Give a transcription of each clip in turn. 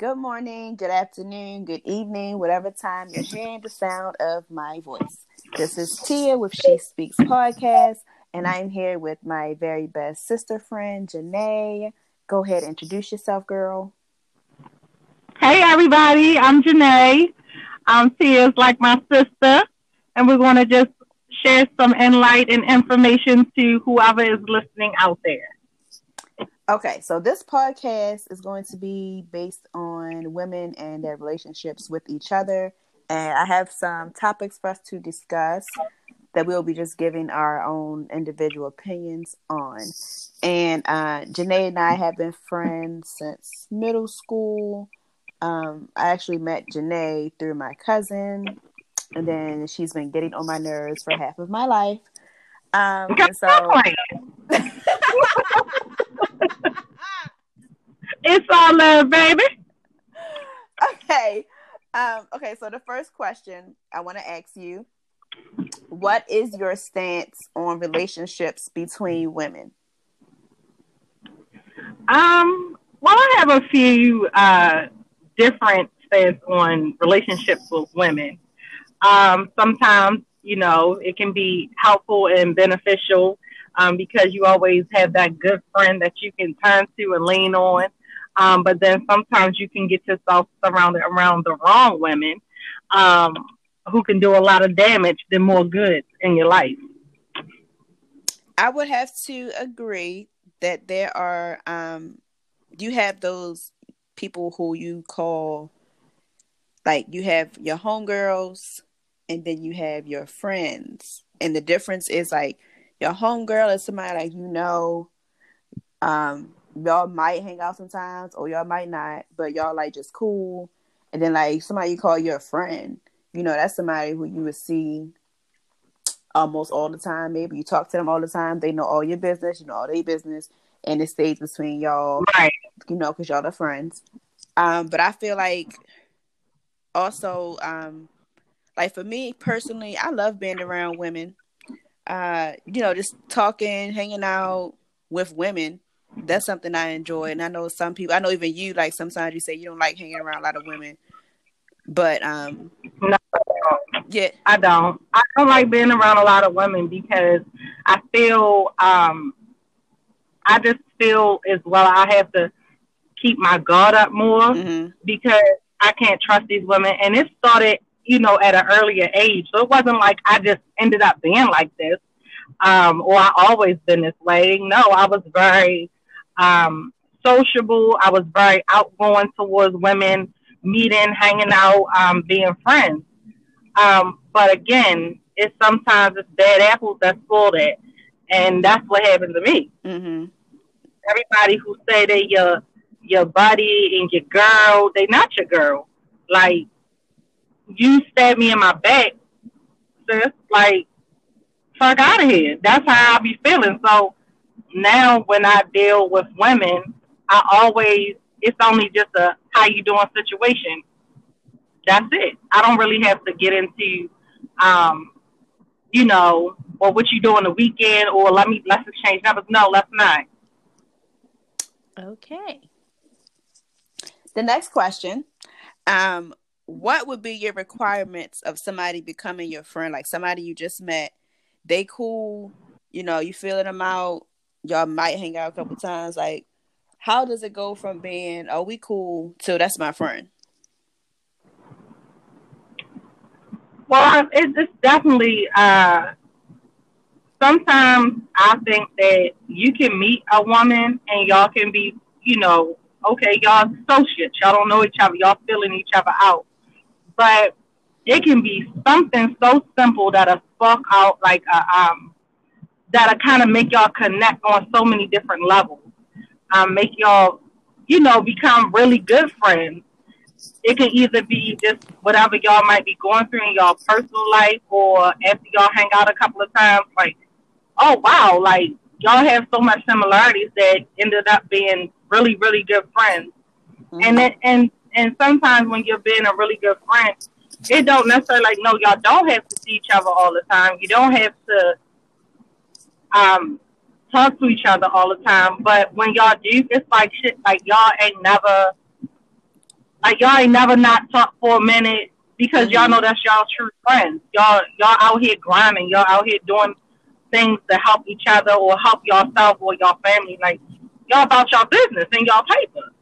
good morning, good afternoon, good evening, whatever time you're hearing the sound of my voice. This is Tia with She Speaks Podcast, and I'm here with my very best sister friend, Janae. Go ahead, introduce yourself, girl. Hey, everybody, I'm Janae. Um, Tia's like my sister, and we're going to just share some insight and information to whoever is listening out there. Okay, so this podcast is going to be based on women and their relationships with each other. And I have some topics for us to discuss that we'll be just giving our own individual opinions on. And uh, Janae and I have been friends since middle school. Um, I actually met Janae through my cousin, and then she's been getting on my nerves for half of my life. Um, so it's all love, baby. Okay. Um, okay, so the first question I want to ask you what is your stance on relationships between women? Um, well, I have a few uh, different stance on relationships with women. Um, sometimes, you know, it can be helpful and beneficial um, because you always have that good friend that you can turn to and lean on. Um, but then sometimes you can get yourself surrounded around the wrong women um, who can do a lot of damage than more good in your life. I would have to agree that there are, um, you have those people who you call, like, you have your homegirls and then you have your friends. And the difference is, like, your homegirl is somebody like you know, um, y'all might hang out sometimes or y'all might not, but y'all like just cool. And then like somebody you call your friend, you know, that's somebody who you would see almost all the time. Maybe you talk to them all the time. They know all your business, you know all their business, and it stays between y'all, right? You know, because y'all are friends. Um, but I feel like also, um, like for me personally, I love being around women. Uh, you know, just talking, hanging out with women that's something I enjoy. And I know some people, I know even you, like sometimes you say you don't like hanging around a lot of women, but um, no, yeah, I don't. I don't like being around a lot of women because I feel, um, I just feel as well. I have to keep my guard up more mm-hmm. because I can't trust these women, and it started, you know, at an earlier age. So it wasn't like I just ended up being like this um, or I always been this way. No, I was very um, sociable. I was very outgoing towards women, meeting, hanging out, um, being friends. Um, but again, it's sometimes it's bad apples that spoil it, and that's what happened to me. Mm-hmm. Everybody who say they your your buddy and your girl, they not your girl. Like you stab me in my back, sis. Like fuck out of here. That's how I be feeling. So now when I deal with women, I always it's only just a how you doing situation. That's it. I don't really have to get into um, you know, or what you do on the weekend or let me let's exchange numbers. No, let's not. Okay. The next question. Um, what would be your requirements of somebody becoming your friend? Like somebody you just met, they cool, you know, you feeling them out, y'all might hang out a couple times. Like, how does it go from being, oh, we cool to that's my friend? Well, it's definitely, uh, sometimes I think that you can meet a woman and y'all can be, you know, okay, y'all associates, y'all don't know each other, y'all feeling each other out. But it can be something so simple that a spark out like a um that'll kind of make y'all connect on so many different levels. Um, make y'all, you know, become really good friends. It can either be just whatever y'all might be going through in y'all personal life, or after y'all hang out a couple of times, like, oh wow, like y'all have so much similarities that ended up being really, really good friends. Mm-hmm. And then, and and sometimes when you're being a really good friend, it don't necessarily like no, y'all don't have to see each other all the time. You don't have to um, talk to each other all the time. But when y'all do, it's like shit. Like y'all ain't never Like y'all ain't never not talked for a minute because y'all know that's y'all true friends. Y'all y'all out here grinding. Y'all out here doing things to help each other or help yourself or your family. Like y'all about your business and y'all paper.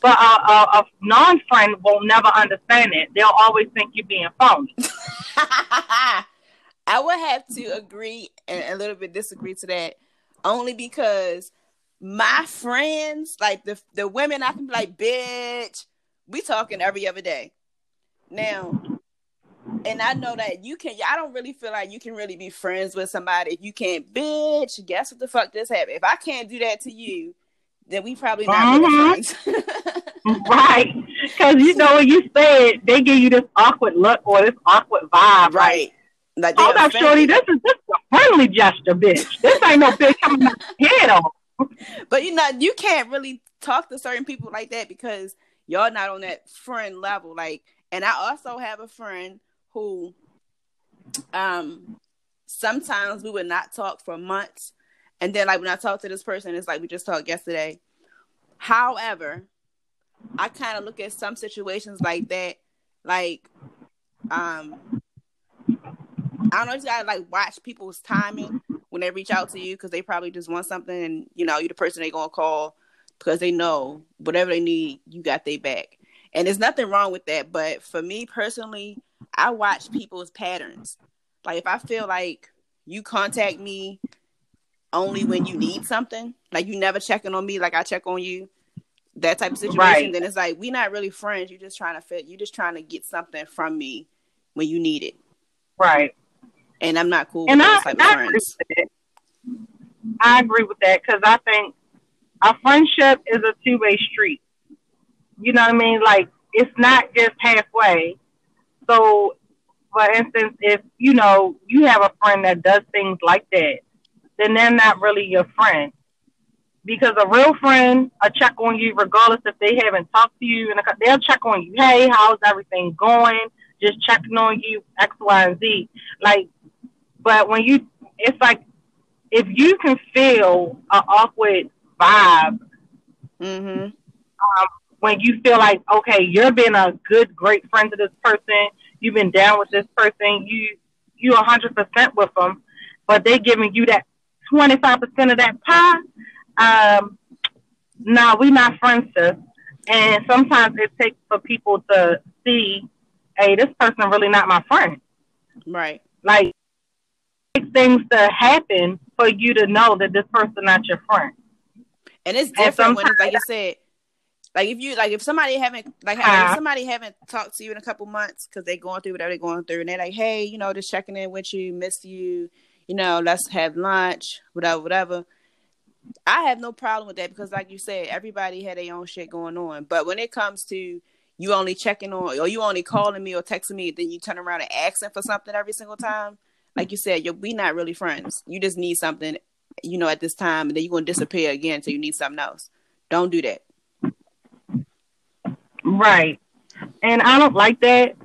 But a, a, a non friend will never understand it. They'll always think you're being phony. I would have to agree and a little bit disagree to that, only because my friends, like the the women, I can be like, bitch, we talking every other day. Now, and I know that you can. I don't really feel like you can really be friends with somebody if you can't. Bitch, guess what the fuck just happened? If I can't do that to you, then we probably not mm-hmm. friends. right, because you know when you say it, they give you this awkward look or this awkward vibe. Right. Like, like oh, shorty, this is this is a friendly gesture, bitch. This ain't no bitch coming out head on. But you know, you can't really talk to certain people like that because y'all not on that friend level. Like, and I also have a friend who, um, sometimes we would not talk for months and then like when I talk to this person, it's like we just talked yesterday. However, I kind of look at some situations like that, like um I don't know, you gotta like watch people's timing when they reach out to you because they probably just want something and you know, you're the person they gonna call because they know whatever they need, you got their back. And there's nothing wrong with that. But for me personally, I watch people's patterns. Like if I feel like you contact me only when you need something, like you never checking on me like I check on you, that type of situation, right. then it's like we're not really friends. You're just trying to fit. You're just trying to get something from me when you need it. Right. And I'm not cool and with I, type I of friends. I agree with that because I think a friendship is a two way street. You know what I mean? Like it's not just halfway. So, for instance, if you know you have a friend that does things like that, then they're not really your friend. Because a real friend, a check on you regardless if they haven't talked to you, and they'll check on you. Hey, how's everything going? Just checking on you, X, Y, and Z. Like, but when you, it's like if you can feel an awkward vibe, mm-hmm. um, when you feel like okay, you're being a good, great friend to this person, you've been down with this person, you you a hundred percent with them, but they giving you that 25% of that pie, um, no, we not friends, sis. And sometimes it takes for people to see, hey, this person really not my friend. Right. Like, things to happen for you to know that this person not your friend. And it's different and when it's like you said, like if you like if somebody haven't like uh, if somebody haven't talked to you in a couple months because they're going through whatever they're going through, and they're like, hey, you know, just checking in with you, miss you, you know, let's have lunch, whatever, whatever. I have no problem with that because, like you said, everybody had their own shit going on. But when it comes to you only checking on, or you only calling me or texting me, then you turn around and asking for something every single time, like you said, you're, we not really friends. You just need something, you know, at this time, and then you're gonna disappear again until you need something else. Don't do that. Right. And I don't like that.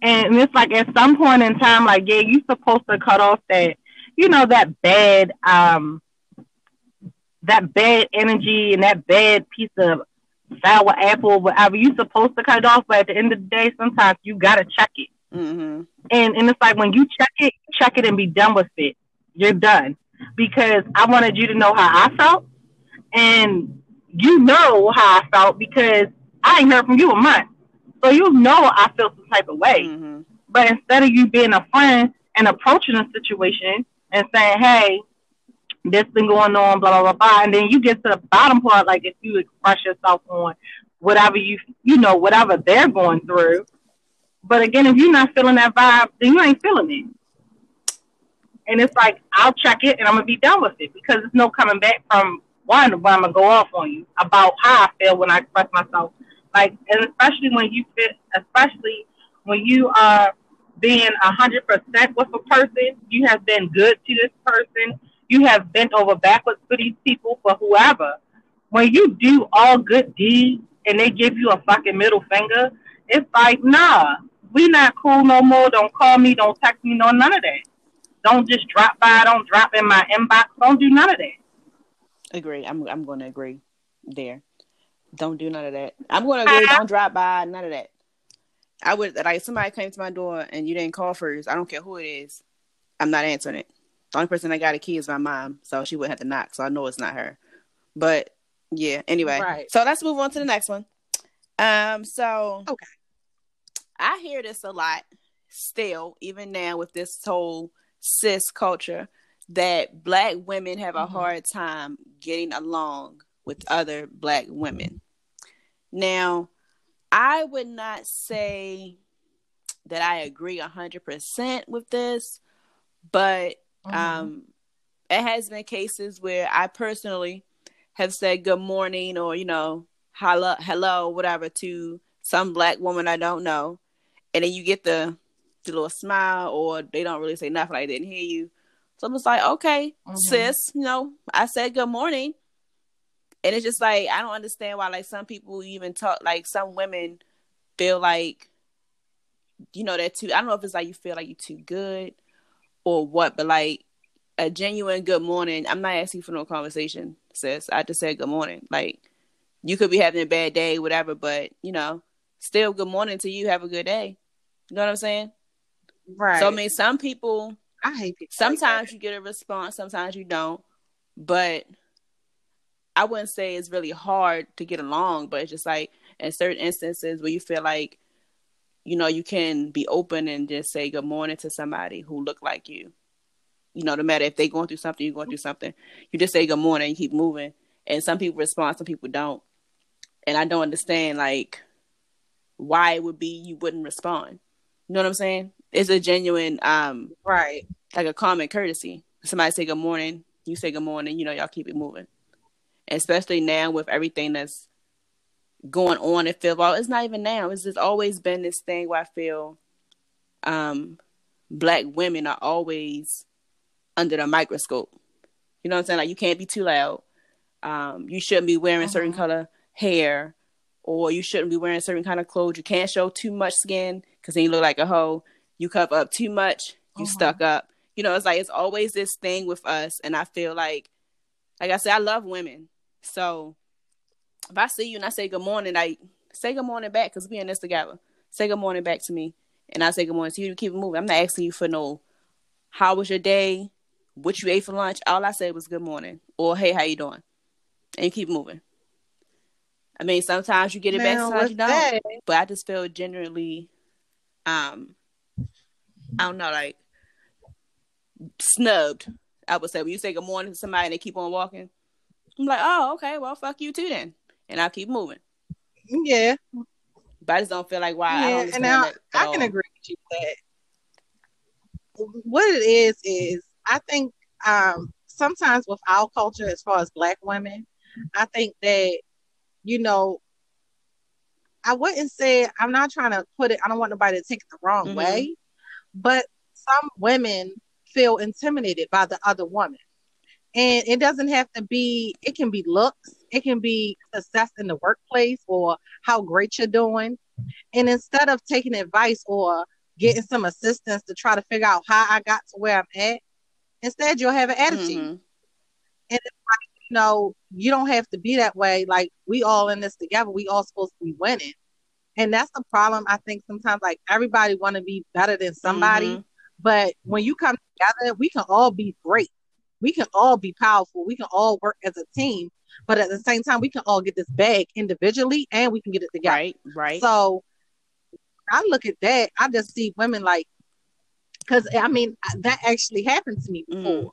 And it's like at some point in time, like, yeah, you're supposed to cut off that you know, that bad, um, that bad energy and that bad piece of sour apple, whatever. You're supposed to cut it off, but at the end of the day, sometimes you gotta check it. Mm-hmm. And and it's like when you check it, check it and be done with it. You're done because I wanted you to know how I felt, and you know how I felt because I ain't heard from you a month, so you know I feel some type of way. Mm-hmm. But instead of you being a friend and approaching a situation, and saying, hey, this been going on, blah, blah, blah, blah. And then you get to the bottom part, like if you express yourself on whatever you, you know, whatever they're going through. But again, if you're not feeling that vibe, then you ain't feeling it. And it's like, I'll check it and I'm going to be done with it because there's no coming back from one where I'm going to go off on you about how I feel when I express myself. Like, and especially when you fit, especially when you are being a hundred percent with a person. You have been good to this person. You have bent over backwards for these people, for whoever. When you do all good deeds and they give you a fucking middle finger, it's like, nah, we not cool no more. Don't call me. Don't text me. No, none of that. Don't just drop by. Don't drop in my inbox. Don't do none of that. Agree. I'm I'm going to agree there. Don't do none of that. I'm gonna agree. Don't drop by. None of that. I would like somebody came to my door and you didn't call first. I don't care who it is. I'm not answering it. The only person that got a key is my mom, so she wouldn't have to knock. So I know it's not her. But yeah. Anyway, right. so let's move on to the next one. Um. So okay, I hear this a lot still, even now with this whole cis culture, that black women have a mm-hmm. hard time getting along with other black women. Now, I would not say that I agree 100% with this, but mm-hmm. um, it has been cases where I personally have said good morning or, you know, hello, hello, whatever to some black woman I don't know. And then you get the, the little smile or they don't really say nothing, like I didn't hear you. So I'm just like, okay, mm-hmm. sis, you know, I said good morning and it's just like I don't understand why like some people even talk like some women feel like you know that too. I don't know if it's like you feel like you're too good or what, but like a genuine good morning. I'm not asking for no conversation, sis. I just said good morning. Like you could be having a bad day, whatever, but you know, still good morning to you. Have a good day. You know what I'm saying? Right. So I mean, some people. I hate people. Sometimes like you get a response, sometimes you don't. But I wouldn't say it's really hard to get along, but it's just like in certain instances where you feel like, you know, you can be open and just say good morning to somebody who look like you. You know, no matter if they going through something, you're going through something. You just say good morning and keep moving. And some people respond, some people don't. And I don't understand like why it would be you wouldn't respond. You know what I'm saying? It's a genuine um right. Like a common courtesy. Somebody say good morning, you say good morning, you know, y'all keep it moving especially now with everything that's going on. It feel well, it's not even now. It's just always been this thing where I feel um, black women are always under the microscope. You know what I'm saying? Like you can't be too loud. Um, you shouldn't be wearing uh-huh. certain color hair, or you shouldn't be wearing certain kind of clothes. You can't show too much skin because then you look like a hoe. You cover up too much, you uh-huh. stuck up. You know, it's like it's always this thing with us, and I feel like, like I said, I love women, so if I see you and I say good morning, I say good morning back because we in this together. Say good morning back to me, and I say good morning to you. To keep it moving. I'm not asking you for no. How was your day? What you ate for lunch? All I said was good morning or hey, how you doing? And you keep moving. I mean, sometimes you get it back, sometimes you don't. That? But I just feel genuinely, um, I don't know, like snubbed. I would say when you say good morning to somebody and they keep on walking, I'm like, oh, okay, well, fuck you too then, and I'll keep moving. Yeah, but I just don't feel like why. Yeah, and I, I can agree with you that what it is is I think um, sometimes with our culture, as far as Black women, I think that you know, I wouldn't say I'm not trying to put it. I don't want nobody to take it the wrong mm-hmm. way, but some women feel intimidated by the other woman. And it doesn't have to be, it can be looks, it can be success in the workplace or how great you're doing. And instead of taking advice or getting some assistance to try to figure out how I got to where I'm at, instead you'll have an attitude. Mm-hmm. And it's like, you know, you don't have to be that way. Like we all in this together, we all supposed to be winning. And that's the problem. I think sometimes like everybody want to be better than somebody. Mm-hmm. But when you come together, we can all be great we can all be powerful. We can all work as a team, but at the same time, we can all get this bag individually and we can get it together. Right, right. So I look at that, I just see women like, because I mean, that actually happened to me mm-hmm. before. Mm.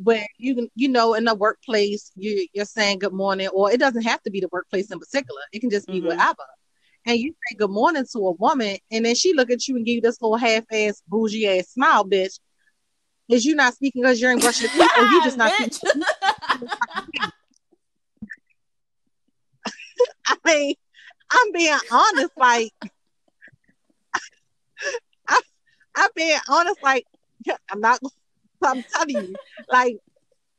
Where you can, you know, in the workplace, you you're saying good morning, or it doesn't have to be the workplace in particular. It can just be mm-hmm. whatever. And you say good morning to a woman, and then she look at you and give you this little half-ass bougie ass smile, bitch is you not speaking because you ain't brushing your teeth, or you just not speaking. I mean, I'm being honest. Like, I, I'm being honest. Like, I'm not. I'm telling you, like,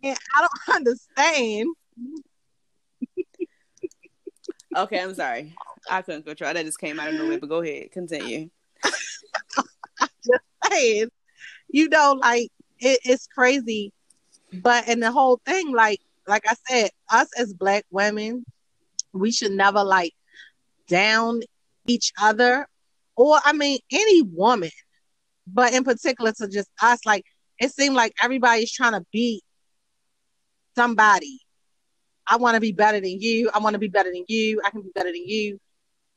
and I don't understand. okay, I'm sorry. I couldn't control that. Just came out of nowhere. But go ahead, continue. I'm just saying, you know, like it, it's crazy. But and the whole thing, like like I said, us as black women, we should never like down each other or I mean any woman, but in particular to just us, like it seemed like everybody's trying to beat somebody. I want to be better than you. I want to be better than you. I can be better than you.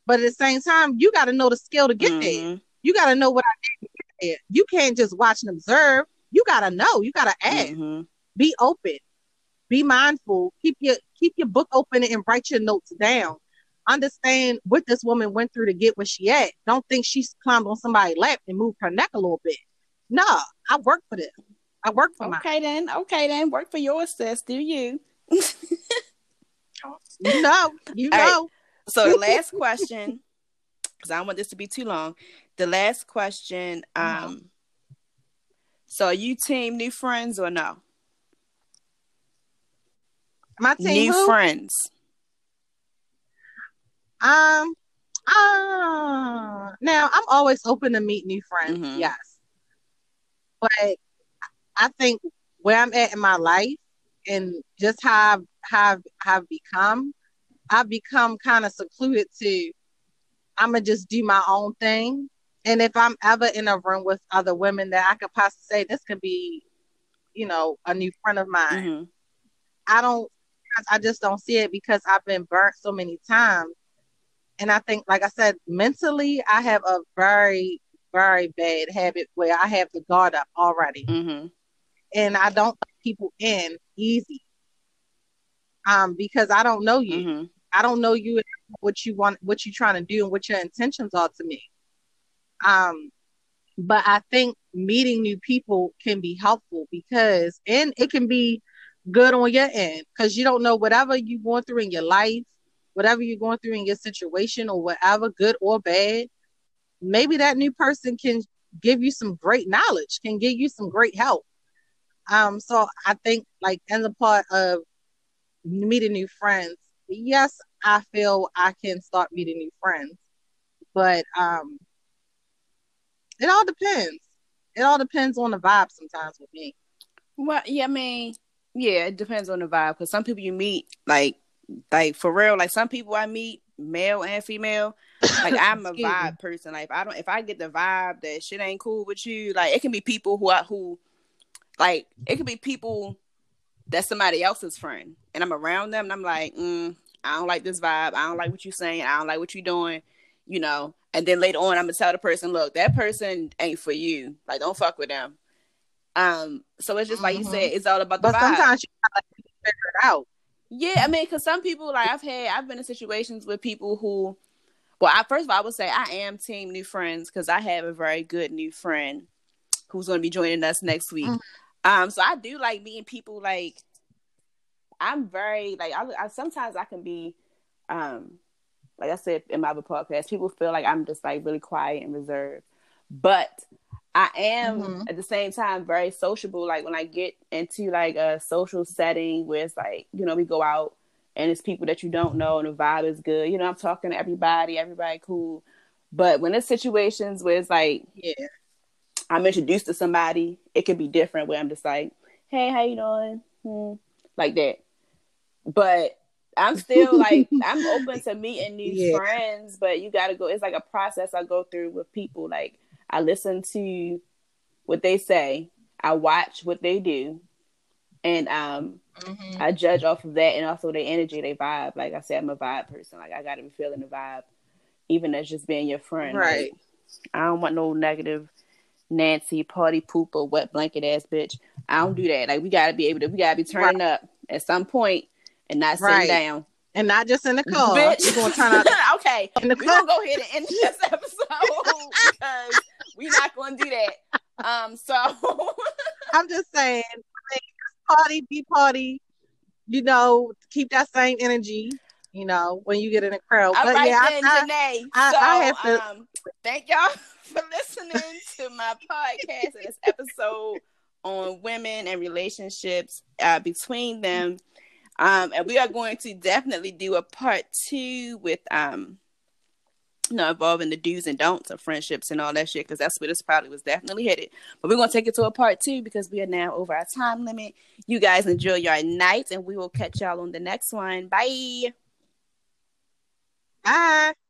But at the same time, you got to know the skill to get mm-hmm. there. You got to know what I did to get there. You can't just watch and observe. You got to know. You got to ask. Mm-hmm. Be open. Be mindful. Keep your keep your book open and write your notes down. Understand what this woman went through to get where she at. Don't think she's climbed on somebody's lap and moved her neck a little bit. No, I work for this. I work for my okay then. Okay then. Work for yours, sis. Do you? you know. You know. Right. So the last question, because I don't want this to be too long. The last question. Uh-huh. Um. So are you team new friends or no? My team new who? friends. Um. Uh, now I'm always open to meet new friends. Mm-hmm. Yes, but I think where I'm at in my life and just how I've, have have become, I've become kind of secluded to. I'm gonna just do my own thing, and if I'm ever in a room with other women that I could possibly say this could be, you know, a new friend of mine, mm-hmm. I don't. I just don't see it because I've been burnt so many times, and I think, like I said, mentally, I have a very, very bad habit where I have the guard up already. Mm-hmm and I don't let people in easy. Um, because I don't know you. Mm-hmm. I don't know you what you want, what you're trying to do, and what your intentions are to me. Um, but I think meeting new people can be helpful because, and it can be good on your end because you don't know whatever you're going through in your life, whatever you're going through in your situation, or whatever, good or bad. Maybe that new person can give you some great knowledge, can give you some great help. Um, so I think like in the part of meeting new friends, yes, I feel I can start meeting new friends. But um it all depends. It all depends on the vibe sometimes with me. Well, yeah, I mean, yeah, it depends on the vibe because some people you meet, like, like for real, like some people I meet, male and female, like I'm a vibe person. Like, if I don't, if I get the vibe that shit ain't cool with you, like it can be people who I who like it could be people that's somebody else's friend, and I'm around them, and I'm like, mm, I don't like this vibe. I don't like what you're saying. I don't like what you're doing. You know. And then later on, I'm gonna tell the person, look, that person ain't for you. Like, don't fuck with them. Um. So it's just like mm-hmm. you said, it's all about the but vibe. sometimes you gotta figure it out. Yeah, I mean, because some people, like I've had, I've been in situations with people who, well, I first of all, I would say I am team new friends because I have a very good new friend who's going to be joining us next week. Mm-hmm. Um, so I do like meeting people. Like I'm very like I, I sometimes I can be, um, like I said in my other podcast, people feel like I'm just like really quiet and reserved, but I am mm-hmm. at the same time very sociable. Like when I get into like a social setting where it's like you know we go out and it's people that you don't know and the vibe is good. You know I'm talking to everybody, everybody cool. But when it's situations where it's like yeah I'm introduced to somebody, it can be different where I'm just like, hey, how you doing? Hmm. Like that. But I'm still like I'm open to meeting new yeah. friends, but you gotta go. It's like a process I go through with people. Like I listen to what they say, I watch what they do, and um, mm-hmm. I judge off of that and also their energy, their vibe. Like I said, I'm a vibe person. Like I gotta be feeling the vibe, even as just being your friend. Right. Like, I don't want no negative Nancy party pooper wet blanket ass bitch. I don't do that. Like we gotta be able to we gotta be turning right. up at some point and not sitting right. down. And not just in the car. Bitch. Gonna turn out okay. We're gonna go ahead and end this episode because we're not gonna do that. Um so I'm just saying party, be party, you know, keep that same energy you know, when you get in a crowd. All but right yeah, then, I, Janae. I, so, I have to... um, thank y'all for listening to my podcast and this episode on women and relationships uh, between them. Um, and we are going to definitely do a part two with um, you know, involving the do's and don'ts of friendships and all that shit, because that's where this probably was definitely headed. But we're gonna take it to a part two because we are now over our time limit. You guys enjoy your night, and we will catch y'all on the next one. Bye. Bye.